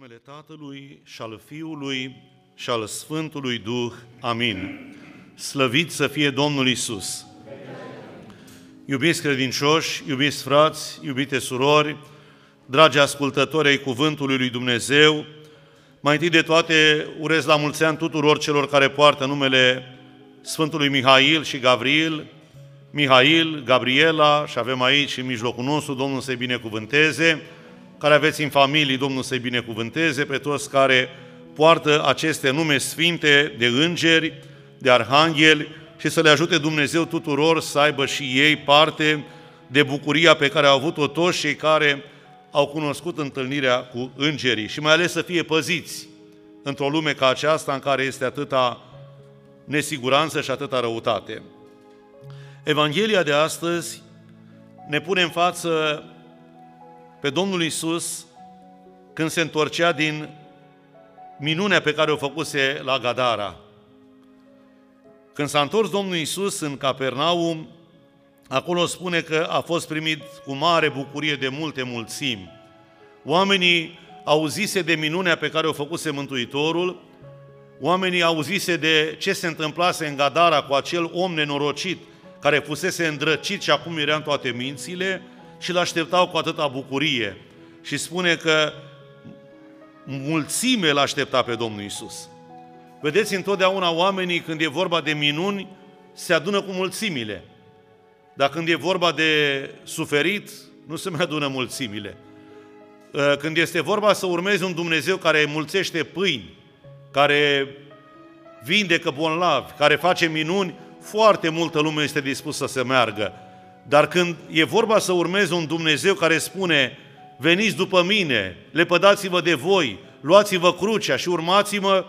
numele Tatălui și al Fiului și al Sfântului Duh. Amin. Slăvit să fie Domnul Isus. Iubiți credincioși, iubiți frați, iubite surori, dragi ascultători ai Cuvântului lui Dumnezeu, mai întâi de toate urez la mulți ani tuturor celor care poartă numele Sfântului Mihail și Gabriel, Mihail, Gabriela și avem aici în mijlocul nostru, Domnul să-i binecuvânteze, care aveți în familie, Domnul să-i binecuvânteze pe toți care poartă aceste nume sfinte de îngeri, de arhangheli și să le ajute Dumnezeu tuturor să aibă și ei parte de bucuria pe care au avut-o toți cei care au cunoscut întâlnirea cu îngerii și mai ales să fie păziți într-o lume ca aceasta în care este atâta nesiguranță și atâta răutate. Evanghelia de astăzi ne pune în față pe Domnul Isus când se întorcea din minunea pe care o făcuse la Gadara. Când s-a întors Domnul Isus în Capernaum, acolo spune că a fost primit cu mare bucurie de multe mulțimi. Oamenii auzise de minunea pe care o făcuse Mântuitorul, oamenii auzise de ce se întâmplase în Gadara cu acel om nenorocit care fusese îndrăcit și acum era în toate mințile, și îl așteptau cu atâta bucurie. Și spune că mulțime îl aștepta pe Domnul Isus. Vedeți, întotdeauna oamenii, când e vorba de minuni, se adună cu mulțimile. Dar când e vorba de suferit, nu se mai adună mulțimile. Ă, când este vorba să urmezi un Dumnezeu care mulțește pâini, care vindecă bolnavi, care face minuni, foarte multă lume este dispusă să se meargă. Dar când e vorba să urmezi un Dumnezeu care spune, veniți după mine, lepădați-vă de voi, luați-vă crucea și urmați-mă,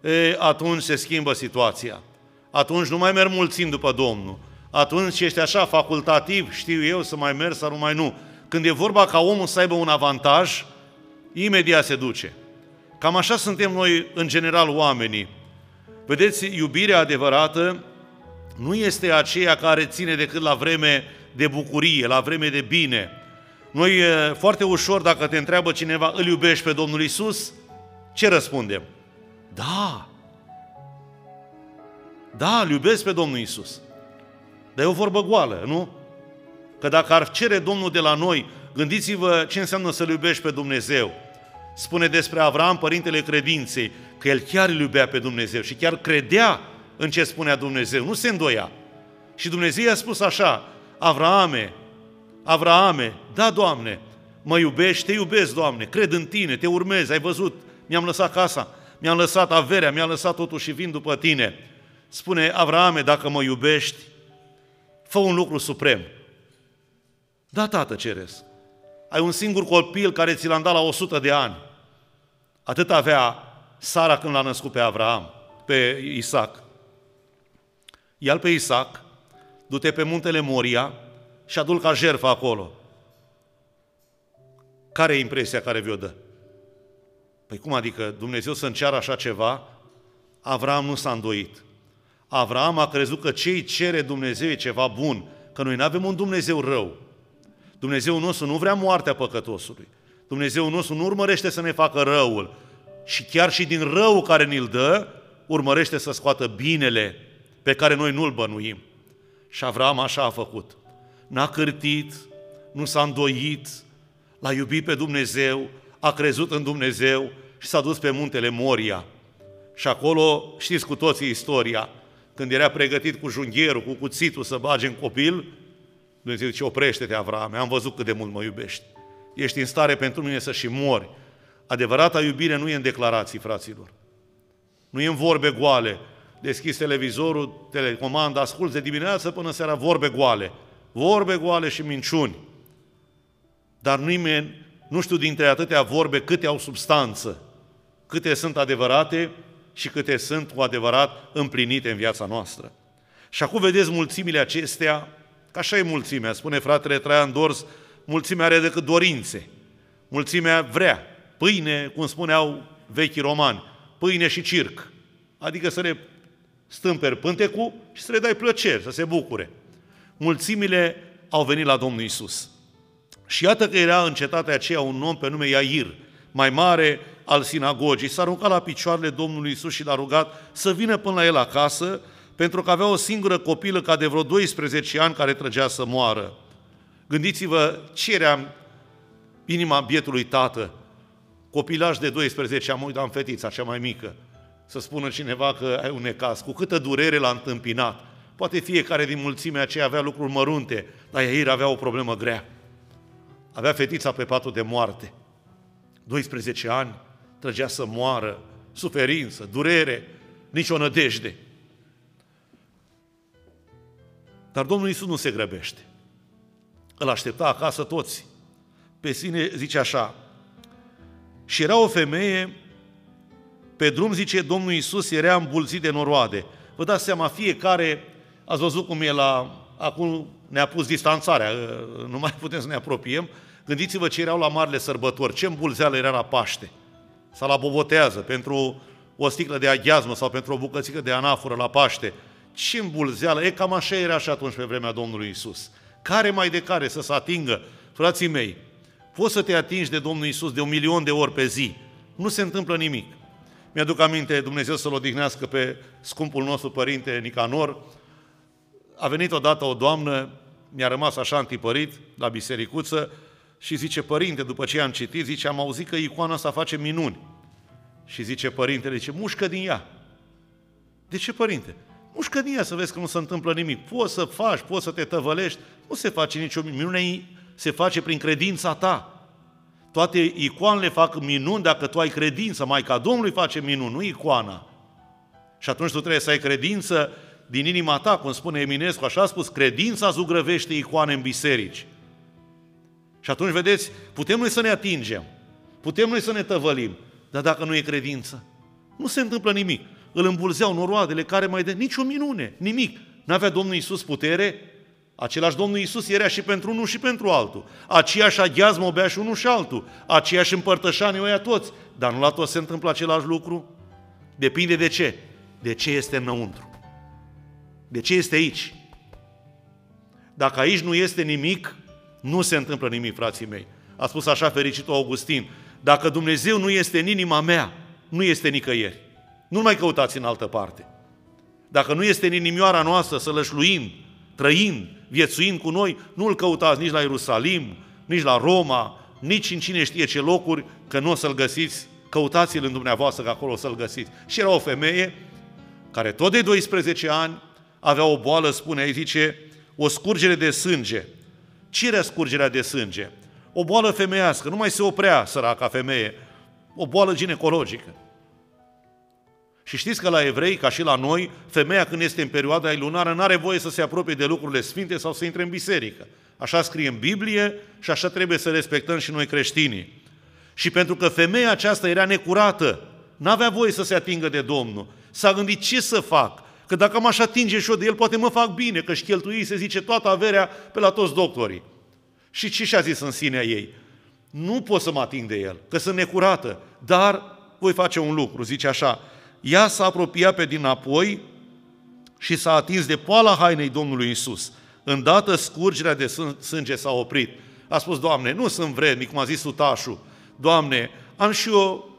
e, atunci se schimbă situația. Atunci nu mai merg mulțim după Domnul. Atunci ești așa facultativ, știu eu să mai merg sau nu mai nu. Când e vorba ca omul să aibă un avantaj, imediat se duce. Cam așa suntem noi, în general, oamenii. Vedeți, iubirea adevărată nu este aceea care ține decât la vreme de bucurie, la vreme de bine. Noi, foarte ușor, dacă te întreabă cineva, îl iubești pe Domnul Isus? Ce răspundem? Da! Da, îl iubesc pe Domnul Isus. Dar e o vorbă goală, nu? Că dacă ar cere Domnul de la noi, gândiți-vă ce înseamnă să-L iubești pe Dumnezeu. Spune despre Avram, părintele credinței, că el chiar îl iubea pe Dumnezeu și chiar credea în ce spunea Dumnezeu, nu se îndoia. Și Dumnezeu i-a spus așa, Avraame, Avraame, da, Doamne, mă iubești, te iubesc, Doamne, cred în Tine, te urmez, ai văzut, mi-am lăsat casa, mi-am lăsat averea, mi-am lăsat totul și vin după Tine. Spune, Avraame, dacă mă iubești, fă un lucru suprem. Da, tată, ceresc. Ai un singur copil care ți l-am dat la 100 de ani. Atât avea Sara când l-a născut pe Avraam, pe Isaac. Ia-l pe Isaac, du-te pe muntele Moria și adu-l ca jertfă acolo. Care e impresia care vi-o dă? Păi cum adică Dumnezeu să înceară așa ceva? Avram nu s-a îndoit. Avram a crezut că ce îi cere Dumnezeu e ceva bun, că noi nu avem un Dumnezeu rău. Dumnezeu nostru nu vrea moartea păcătosului. Dumnezeu nostru nu urmărește să ne facă răul. Și chiar și din răul care ni-l dă, urmărește să scoată binele pe care noi nu-l bănuim. Și Avram așa a făcut. N-a cârtit, nu s-a îndoit, l-a iubit pe Dumnezeu, a crezut în Dumnezeu și s-a dus pe muntele Moria. Și acolo știți cu toții istoria. Când era pregătit cu junghierul, cu cuțitul să bage în copil, Dumnezeu zice, oprește-te, Avram, am văzut cât de mult mă iubești. Ești în stare pentru mine să și mori. Adevărata iubire nu e în declarații, fraților. Nu e în vorbe goale, deschis televizorul, telecomanda, asculți de dimineață până seara vorbe goale. Vorbe goale și minciuni. Dar nimeni, nu știu dintre atâtea vorbe câte au substanță, câte sunt adevărate și câte sunt cu adevărat împlinite în viața noastră. Și acum vedeți mulțimile acestea, că așa e mulțimea, spune fratele Traian Dors, mulțimea are decât dorințe. Mulțimea vrea pâine, cum spuneau vechii romani, pâine și circ. Adică să le stâmperi pântecul și să le dai plăceri, să se bucure. Mulțimile au venit la Domnul Isus. Și iată că era în cetatea aceea un om pe nume Iair, mai mare al sinagogii, s-a aruncat la picioarele Domnului Isus și l-a rugat să vină până la el acasă, pentru că avea o singură copilă ca de vreo 12 ani care trăgea să moară. Gândiți-vă ce era inima bietului tată, copilaj de 12, am uitat în fetița cea mai mică, să spună cineva că ai un necaz, cu câtă durere l-a întâmpinat. Poate fiecare din mulțimea aceea avea lucruri mărunte, dar ei avea o problemă grea. Avea fetița pe patul de moarte. 12 ani, trăgea să moară, suferință, durere, nicio nădejde. Dar Domnul Iisus nu se grăbește. Îl aștepta acasă toți. Pe sine zice așa, și era o femeie, pe drum, zice Domnul Iisus, era îmbulțit de noroade. Vă dați seama, fiecare, ați văzut cum e la, acum ne-a pus distanțarea, nu mai putem să ne apropiem, gândiți-vă ce erau la marile sărbători, ce îmbulzeală era la Paște sau la Bobotează, pentru o sticlă de aghiazmă sau pentru o bucățică de anafură la Paște. Ce îmbulzeală! E cam așa era și atunci pe vremea Domnului Isus. Care mai de care să se atingă? Frații mei, poți să te atingi de Domnul Isus de un milion de ori pe zi. Nu se întâmplă nimic. Mi-aduc aminte, Dumnezeu să-L odihnească pe scumpul nostru părinte Nicanor. A venit odată o doamnă, mi-a rămas așa antipărit la bisericuță și zice, părinte, după ce am citit, zice, am auzit că icoana asta face minuni. Și zice părintele, zice, mușcă din ea. De ce, părinte? Mușcă din ea să vezi că nu se întâmplă nimic. Poți să faci, poți să te tăvălești, nu se face nicio minune, se face prin credința ta. Toate icoanele fac minuni dacă tu ai credință. Maica Domnului face minuni, nu icoana. Și atunci tu trebuie să ai credință din inima ta, cum spune Eminescu, așa a spus, credința zugrăvește icoane în biserici. Și atunci, vedeți, putem noi să ne atingem, putem noi să ne tăvălim, dar dacă nu e credință, nu se întâmplă nimic. Îl îmbulzeau noroadele care mai de nicio minune, nimic. N-avea Domnul Iisus putere? Același Domnul Iisus era și pentru unul și pentru altul. Aceeași aghiazmă o bea și unul și altul. Aceeași împărtășanie o ia toți. Dar nu la toți se întâmplă același lucru? Depinde de ce? De ce este înăuntru. De ce este aici? Dacă aici nu este nimic, nu se întâmplă nimic, frații mei. A spus așa fericitul Augustin, dacă Dumnezeu nu este în inima mea, nu este nicăieri. Nu mai căutați în altă parte. Dacă nu este în inimioara noastră să lășluim, trăind, viețuind cu noi, nu-L căutați nici la Ierusalim, nici la Roma, nici în cine știe ce locuri, că nu o să-L găsiți, căutați-L în dumneavoastră, că acolo o să-L găsiți. Și era o femeie care tot de 12 ani avea o boală, spune aici, zice, o scurgere de sânge ce era scurgerea de sânge? O boală femeiască, nu mai se oprea săraca femeie, o boală ginecologică. Și știți că la evrei, ca și la noi, femeia când este în perioada lunară nu are voie să se apropie de lucrurile sfinte sau să intre în biserică. Așa scrie în Biblie și așa trebuie să respectăm și noi creștinii. Și pentru că femeia aceasta era necurată, n-avea voie să se atingă de Domnul, s-a gândit ce să fac, Că dacă m-aș atinge și eu de el, poate mă fac bine, că și cheltui, se zice, toată averea pe la toți doctorii. Și ce și-a zis în sinea ei? Nu pot să mă ating de el, că sunt necurată, dar voi face un lucru, zice așa, ea s-a apropiat pe dinapoi și s-a atins de poala hainei Domnului Isus. Îndată scurgerea de sânge s-a oprit. A spus, Doamne, nu sunt vrednic, cum a zis sutașul. Doamne, am și eu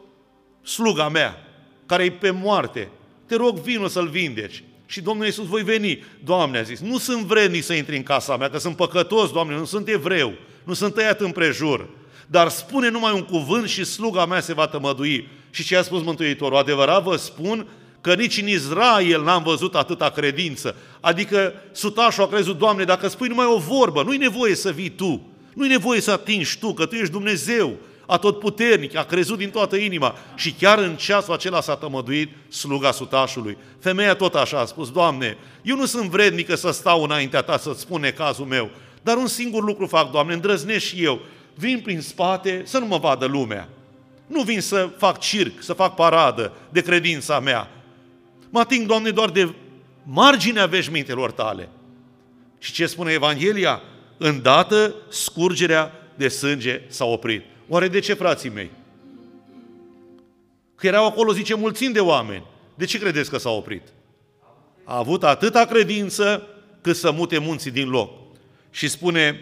sluga mea, care e pe moarte te rog, vină să-l vindeci. Și Domnul Iisus, voi veni. Doamne, a zis, nu sunt vrednic să intri în casa mea, că sunt păcătos, Doamne, nu sunt evreu, nu sunt tăiat împrejur. Dar spune numai un cuvânt și sluga mea se va tămădui. Și ce a spus Mântuitorul? Adevărat vă spun că nici în Israel n-am văzut atâta credință. Adică sutașul a crezut, Doamne, dacă spui numai o vorbă, nu-i nevoie să vii Tu, nu-i nevoie să atingi Tu, că Tu ești Dumnezeu, atotputernic, a crezut din toată inima și chiar în ceasul acela s-a tămăduit sluga sutașului. Femeia tot așa a spus, Doamne, eu nu sunt vrednică să stau înaintea Ta să-ți spun cazul meu, dar un singur lucru fac, Doamne, îndrăznesc și eu, vin prin spate să nu mă vadă lumea. Nu vin să fac circ, să fac paradă de credința mea. Mă ating, Doamne, doar de marginea veșmintelor Tale. Și ce spune Evanghelia? Îndată scurgerea de sânge s-a oprit. Oare de ce, frații mei? Că erau acolo, zice, mulțimi de oameni. De ce credeți că s-a oprit? A avut atâta credință cât să mute munții din loc. Și spune,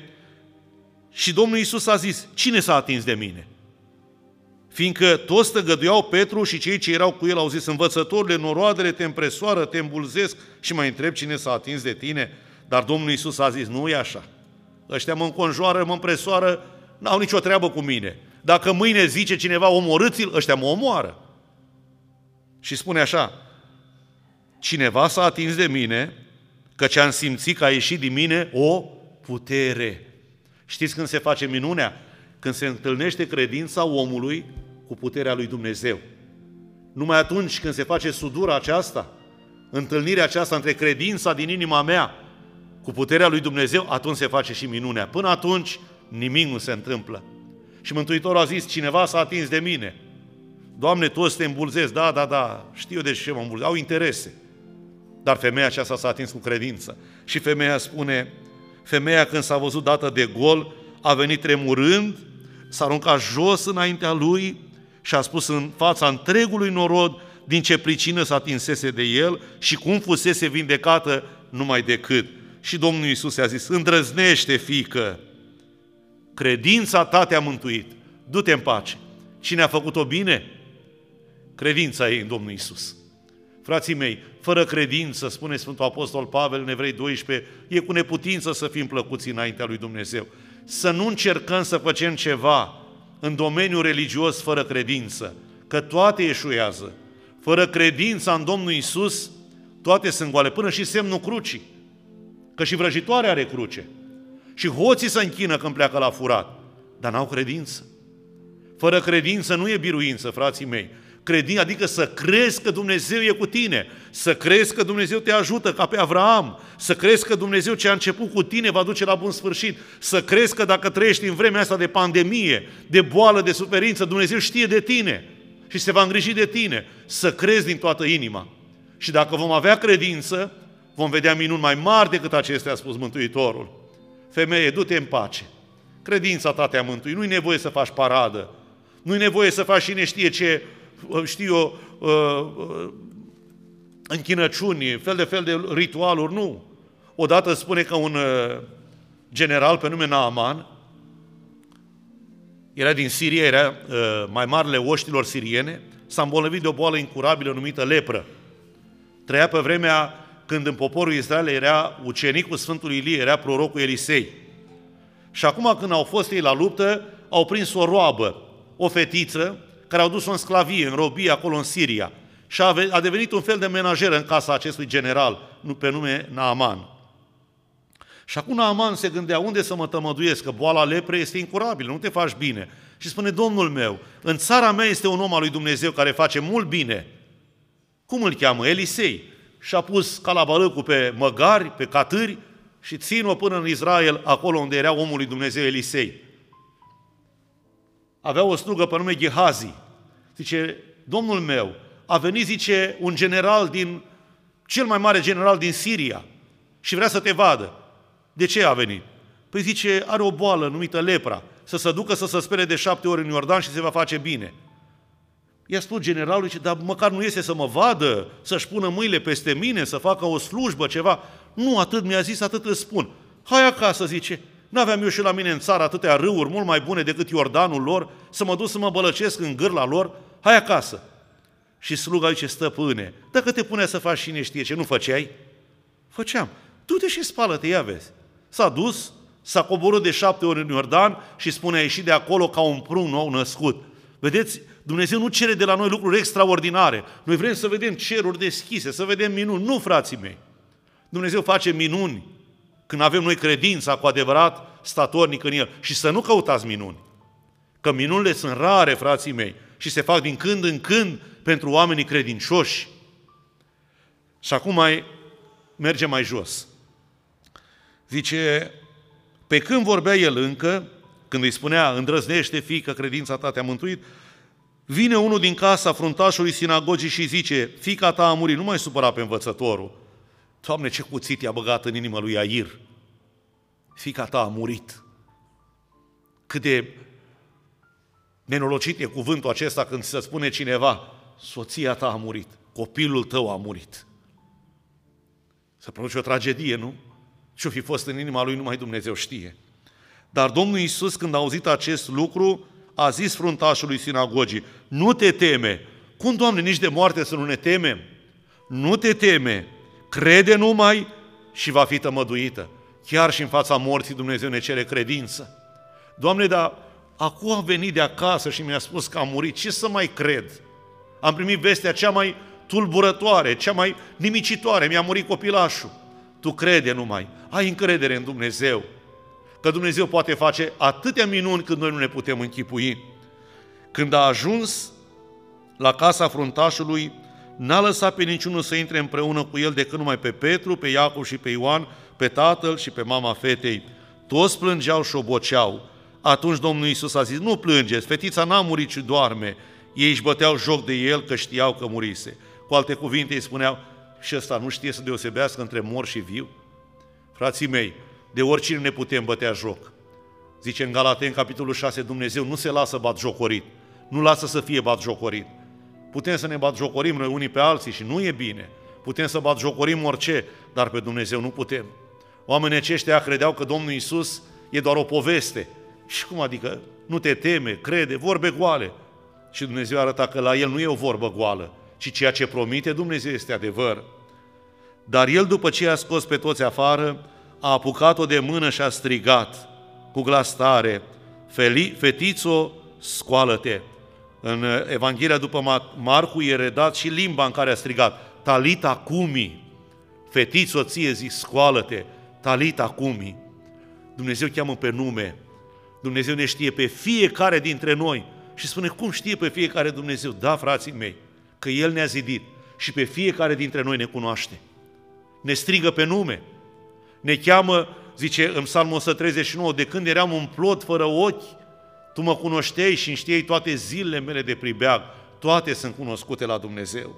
și Domnul Iisus a zis, cine s-a atins de mine? fiindcă toți tăgăduiau Petru și cei ce erau cu el au zis, învățătorile, noroadele te împresoară, te îmbulzesc și mai întreb cine s-a atins de tine. Dar Domnul Iisus a zis, nu e așa. Ăștia mă înconjoară, mă împresoară, n-au nicio treabă cu mine. Dacă mâine zice cineva, omorâți-l, ăștia mă omoară. Și spune așa, cineva s-a atins de mine, căci am simțit că a ieșit din mine o putere. Știți când se face minunea? Când se întâlnește credința omului cu puterea lui Dumnezeu. Numai atunci când se face sudura aceasta, întâlnirea aceasta între credința din inima mea cu puterea lui Dumnezeu, atunci se face și minunea. Până atunci, nimic nu se întâmplă. Și Mântuitorul a zis, cineva s-a atins de mine. Doamne, toți te îmbulzesc, da, da, da, știu de ce mă îmbulzesc, au interese. Dar femeia aceasta s-a atins cu credință. Și femeia spune, femeia când s-a văzut dată de gol, a venit tremurând, s-a aruncat jos înaintea lui și a spus în fața întregului norod din ce pricină s-a atinsese de el și cum fusese vindecată numai decât. Și Domnul Iisus i-a zis, îndrăznește, fică, credința ta te-a mântuit, du-te în pace. Cine a făcut-o bine? Credința ei în Domnul Iisus. Frații mei, fără credință, spune Sfântul Apostol Pavel în Evrei 12, e cu neputință să fim plăcuți înaintea lui Dumnezeu. Să nu încercăm să facem ceva în domeniul religios fără credință, că toate eșuează. Fără credința în Domnul Isus, toate sunt goale, până și semnul crucii. Că și vrăjitoarea are cruce. Și hoții se închină când pleacă la furat, dar n-au credință. Fără credință nu e biruință, frații mei credin, adică să crezi că Dumnezeu e cu tine, să crezi că Dumnezeu te ajută ca pe Avraam, să crezi că Dumnezeu ce a început cu tine va duce la bun sfârșit, să crezi că dacă trăiești în vremea asta de pandemie, de boală, de suferință, Dumnezeu știe de tine și se va îngriji de tine, să crezi din toată inima. Și dacă vom avea credință, vom vedea minuni mai mari decât acestea, a spus Mântuitorul. Femeie, du-te în pace. Credința ta te-a mântuit. Nu-i nevoie să faci paradă. Nu-i nevoie să faci cine știe ce știu eu, uh, uh, închinăciuni, fel de fel de ritualuri, nu. Odată spune că un uh, general pe nume Naaman, era din Siria, era mai marele oștilor siriene, s-a îmbolnăvit de o boală incurabilă numită lepră. Trăia pe vremea când în poporul Israel era ucenicul Sfântului Ilie, era prorocul Elisei. Și acum când au fost ei la luptă, au prins o roabă, o fetiță, care au dus-o în sclavie, în robie, acolo în Siria. Și a, a devenit un fel de menajer în casa acestui general, nu pe nume Naaman. Și acum Naaman se gândea, unde să mă tămăduiesc, că boala leprei este incurabilă, nu te faci bine. Și spune, Domnul meu, în țara mea este un om al lui Dumnezeu care face mult bine. Cum îl cheamă? Elisei. Și a pus calabalăcul pe măgari, pe catâri și țin-o până în Israel, acolo unde era omul lui Dumnezeu Elisei avea o slugă pe nume Gehazi. Zice, domnul meu, a venit, zice, un general din, cel mai mare general din Siria și vrea să te vadă. De ce a venit? Păi zice, are o boală numită lepra, să se ducă să se spere de șapte ori în Iordan și se va face bine. I-a spus generalul, zice, dar măcar nu iese să mă vadă, să-și pună mâinile peste mine, să facă o slujbă, ceva. Nu, atât mi-a zis, atât îți spun. Hai acasă, zice, nu aveam eu și la mine în țară atâtea râuri mult mai bune decât Iordanul lor, să mă duc să mă bălăcesc în gârla lor? Hai acasă! Și sluga zice, stăpâne, dacă te punea să faci cine știe ce, nu făceai? Făceam. Du-te și spală-te, ia vezi. S-a dus, s-a coborât de șapte ori în Iordan și spune a ieșit de acolo ca un prun nou născut. Vedeți, Dumnezeu nu cere de la noi lucruri extraordinare. Noi vrem să vedem ceruri deschise, să vedem minuni. Nu, frații mei. Dumnezeu face minuni când avem noi credința cu adevărat statornic în El. Și să nu căutați minuni. Că minunile sunt rare, frații mei, și se fac din când în când pentru oamenii credincioși. Și acum mai merge mai jos. Zice, pe când vorbea el încă, când îi spunea, îndrăznește, fică, credința ta te-a mântuit, vine unul din casa fruntașului sinagogii și zice, fica ta a murit, nu mai supăra pe învățătorul, Doamne, ce cuțit i-a băgat în inima lui Air. Fica ta a murit. Cât de nenorocit e cuvântul acesta când se spune cineva, soția ta a murit, copilul tău a murit. Se produce o tragedie, nu? Ce-o fi fost în inima lui, numai Dumnezeu știe. Dar Domnul Iisus, când a auzit acest lucru, a zis fruntașului sinagogii, nu te teme. Cum, Doamne, nici de moarte să nu ne temem? Nu te teme, crede numai și va fi tămăduită. Chiar și în fața morții Dumnezeu ne cere credință. Doamne, dar acum am venit de acasă și mi-a spus că am murit, ce să mai cred? Am primit vestea cea mai tulburătoare, cea mai nimicitoare, mi-a murit copilașul. Tu crede numai, ai încredere în Dumnezeu, că Dumnezeu poate face atâtea minuni cât noi nu ne putem închipui. Când a ajuns la casa fruntașului, n-a lăsat pe niciunul să intre împreună cu el decât numai pe Petru, pe Iacov și pe Ioan, pe tatăl și pe mama fetei. Toți plângeau și oboceau. Atunci Domnul Iisus a zis, nu plângeți, fetița n-a murit, ci doarme. Ei își băteau joc de el că știau că murise. Cu alte cuvinte îi spuneau, și ăsta nu știe să deosebească între mor și viu? Frații mei, de oricine ne putem bătea joc. Zice în Galaten, capitolul 6, Dumnezeu nu se lasă bat jocorit, nu lasă să fie bat jocorit. Putem să ne bat jocorim noi unii pe alții și nu e bine. Putem să bat jocorim orice, dar pe Dumnezeu nu putem. Oamenii aceștia credeau că Domnul Isus e doar o poveste. Și cum adică? Nu te teme, crede, vorbe goale. Și Dumnezeu arăta că la el nu e o vorbă goală, ci ceea ce promite Dumnezeu este adevăr. Dar el, după ce a scos pe toți afară, a apucat-o de mână și a strigat cu glas tare, fetițo, scoală-te. În Evanghelia după Marcu e redat și limba în care a strigat, talita cumi, fetițo ție zi, scoală-te, talita cumi. Dumnezeu cheamă pe nume, Dumnezeu ne știe pe fiecare dintre noi și spune, cum știe pe fiecare Dumnezeu? Da, frații mei, că El ne-a zidit și pe fiecare dintre noi ne cunoaște. Ne strigă pe nume, ne cheamă, zice în Psalmul 139, de când eram un plot fără ochi, tu mă cunoșteai și știai toate zilele mele de pribeag, toate sunt cunoscute la Dumnezeu.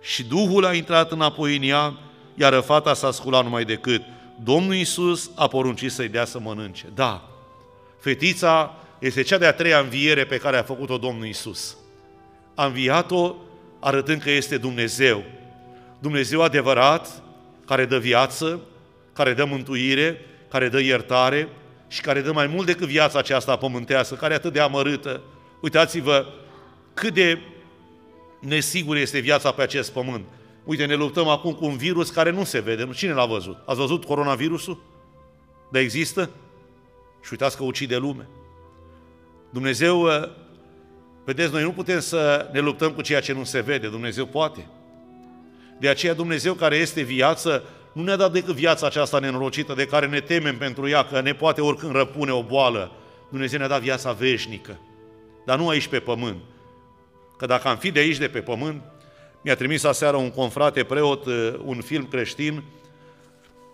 Și Duhul a intrat înapoi în ea, iar fata s-a sculat numai decât. Domnul Iisus a poruncit să-i dea să mănânce. Da, fetița este cea de-a treia înviere pe care a făcut-o Domnul Iisus. A înviat-o arătând că este Dumnezeu. Dumnezeu adevărat, care dă viață, care dă mântuire, care dă iertare și care dă mai mult decât viața aceasta pământească, care e atât de amărâtă. Uitați-vă cât de nesigur este viața pe acest pământ. Uite, ne luptăm acum cu un virus care nu se vede. Cine l-a văzut? Ați văzut coronavirusul? Dar există? Și uitați că ucide lume. Dumnezeu, ă, vedeți, noi nu putem să ne luptăm cu ceea ce nu se vede. Dumnezeu poate. De aceea Dumnezeu care este viață, nu ne-a dat decât viața aceasta nenorocită de care ne temem pentru ea, că ne poate oricând răpune o boală. Dumnezeu ne-a dat viața veșnică, dar nu aici pe pământ. Că dacă am fi de aici, de pe pământ, mi-a trimis aseară un confrate preot uh, un film creștin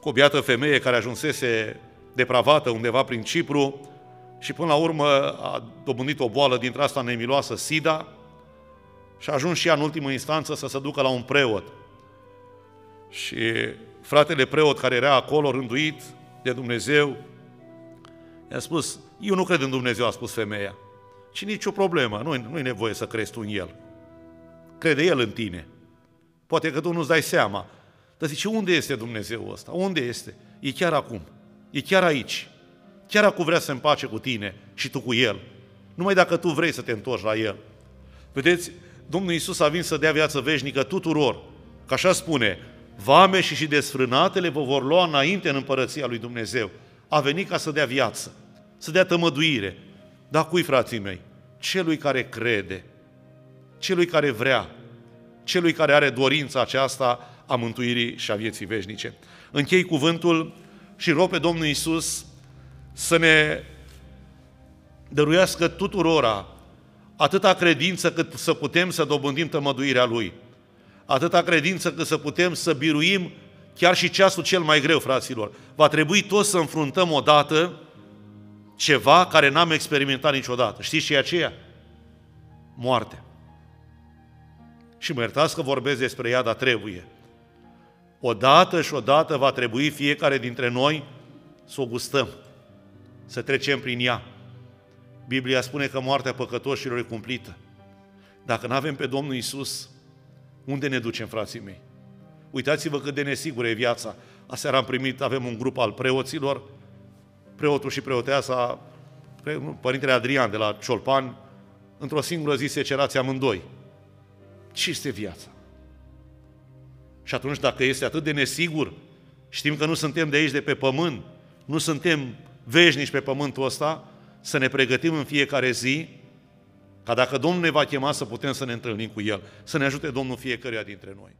cu o biată femeie care ajunsese depravată undeva prin Cipru și până la urmă a dobândit o boală dintre asta nemiloasă, SIDA, și a ajuns și ea în ultimă instanță să se ducă la un preot. Și fratele preot care era acolo, rânduit de Dumnezeu, i-a spus, eu nu cred în Dumnezeu, a spus femeia. Și nicio problemă, nu, nu e nevoie să crezi tu în El. Crede El în tine. Poate că tu nu-ți dai seama. Dar zice, unde este Dumnezeu ăsta? Unde este? E chiar acum. E chiar aici. Chiar acum vrea să se împace cu tine și tu cu El. Numai dacă tu vrei să te întorci la El. Vedeți, Domnul Iisus a venit să dea viață veșnică tuturor. Că așa spune, Vame și și desfrânatele vă vor lua înainte în împărăția lui Dumnezeu. A venit ca să dea viață, să dea tămăduire. Dar cui, frații mei? Celui care crede, celui care vrea, celui care are dorința aceasta a mântuirii și a vieții veșnice. Închei cuvântul și rog pe Domnul Isus să ne dăruiască tuturora atâta credință cât să putem să dobândim tămăduirea Lui atâta credință că să putem să biruim chiar și ceasul cel mai greu, fraților. Va trebui toți să înfruntăm odată ceva care n-am experimentat niciodată. Știți ce e aceea? Moarte. Și mă iertați că vorbesc despre ea, dar trebuie. Odată și odată va trebui fiecare dintre noi să o gustăm, să trecem prin ea. Biblia spune că moartea păcătoșilor e cumplită. Dacă nu avem pe Domnul Isus, unde ne ducem, frații mei? Uitați-vă cât de nesigură e viața. Aseară am primit, avem un grup al preoților, preotul și preoteasa părintele Adrian de la Ciolpan, într-o singură zi se cerați amândoi. Ce este viața? Și atunci, dacă este atât de nesigur, știm că nu suntem de aici, de pe pământ, nu suntem veșnici pe pământul ăsta, să ne pregătim în fiecare zi, ca dacă Domnul ne va chema să putem să ne întâlnim cu El, să ne ajute Domnul fiecăruia dintre noi.